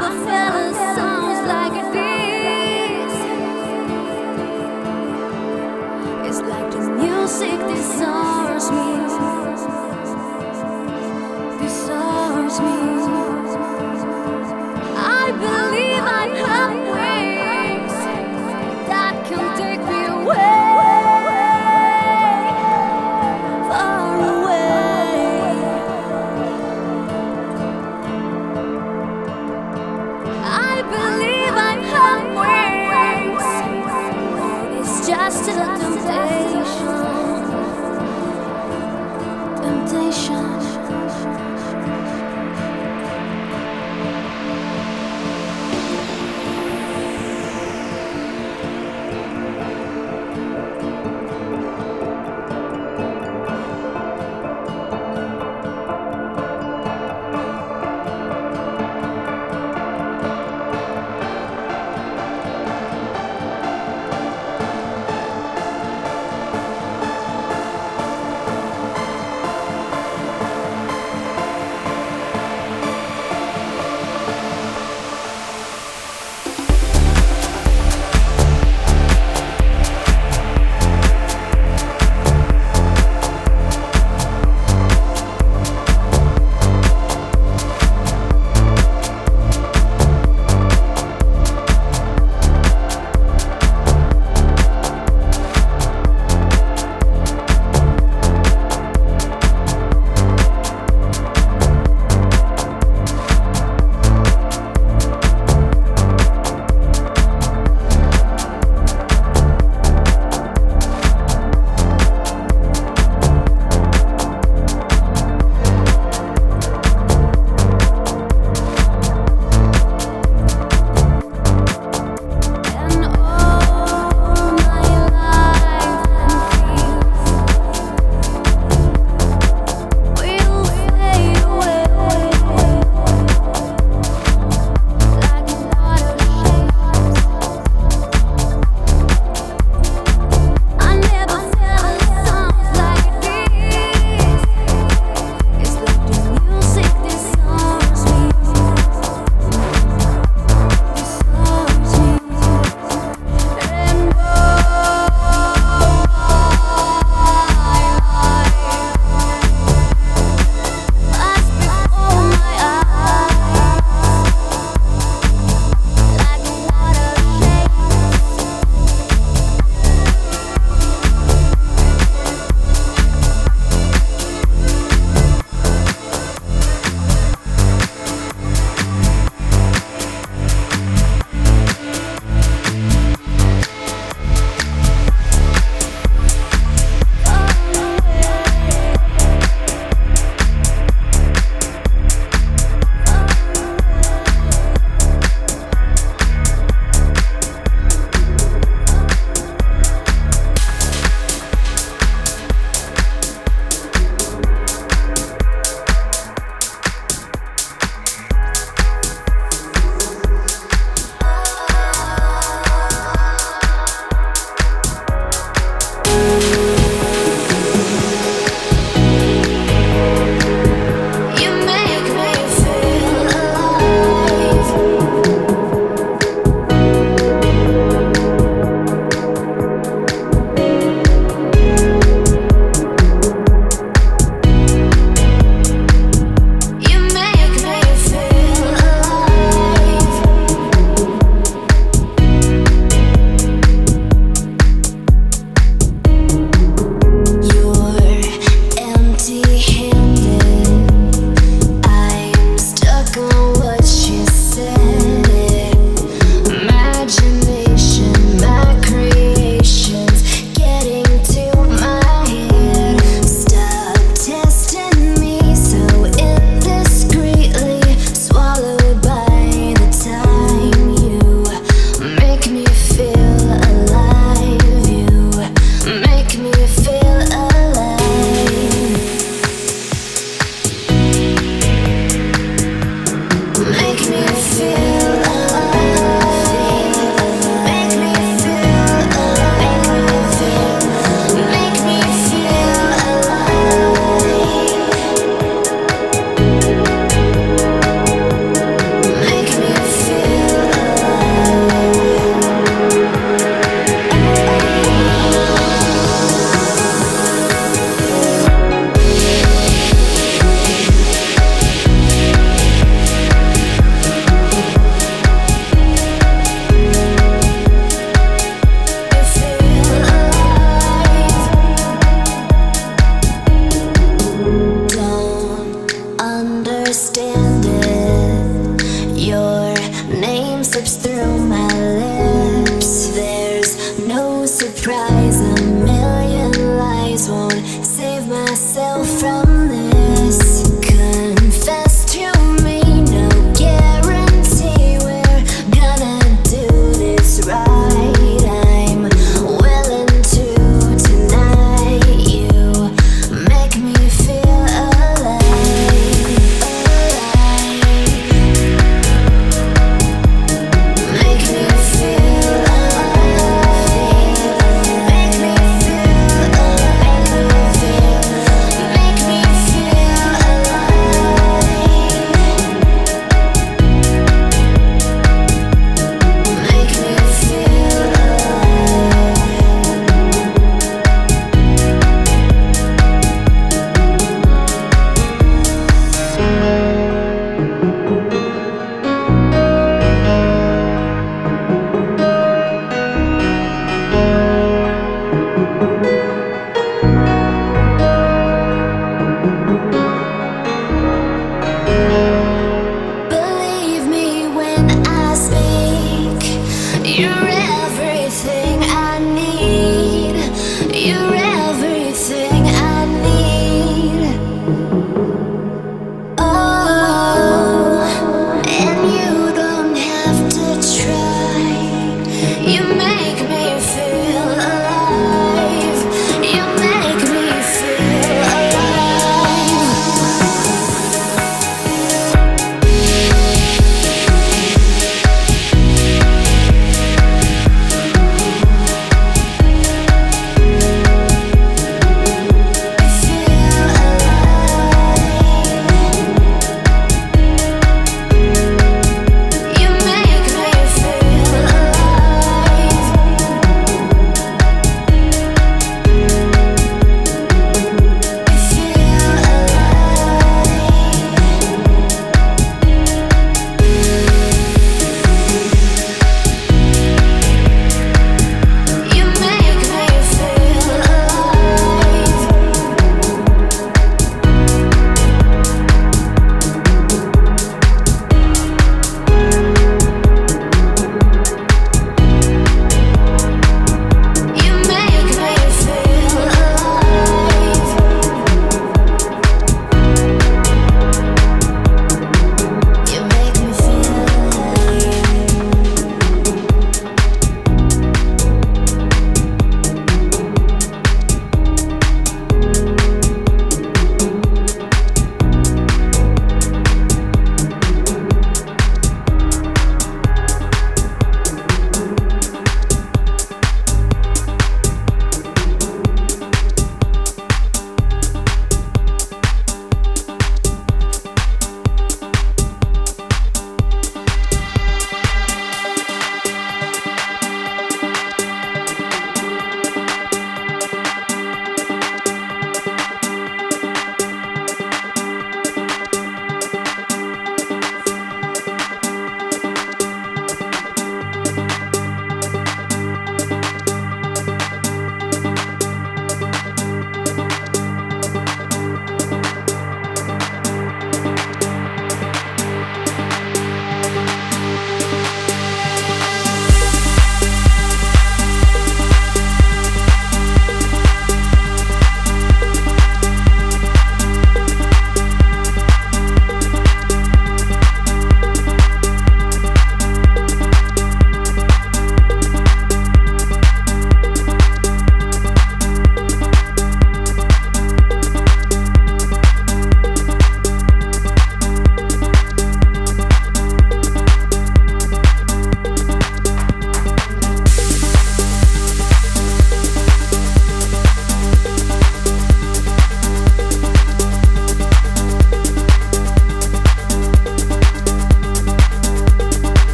like a fellas.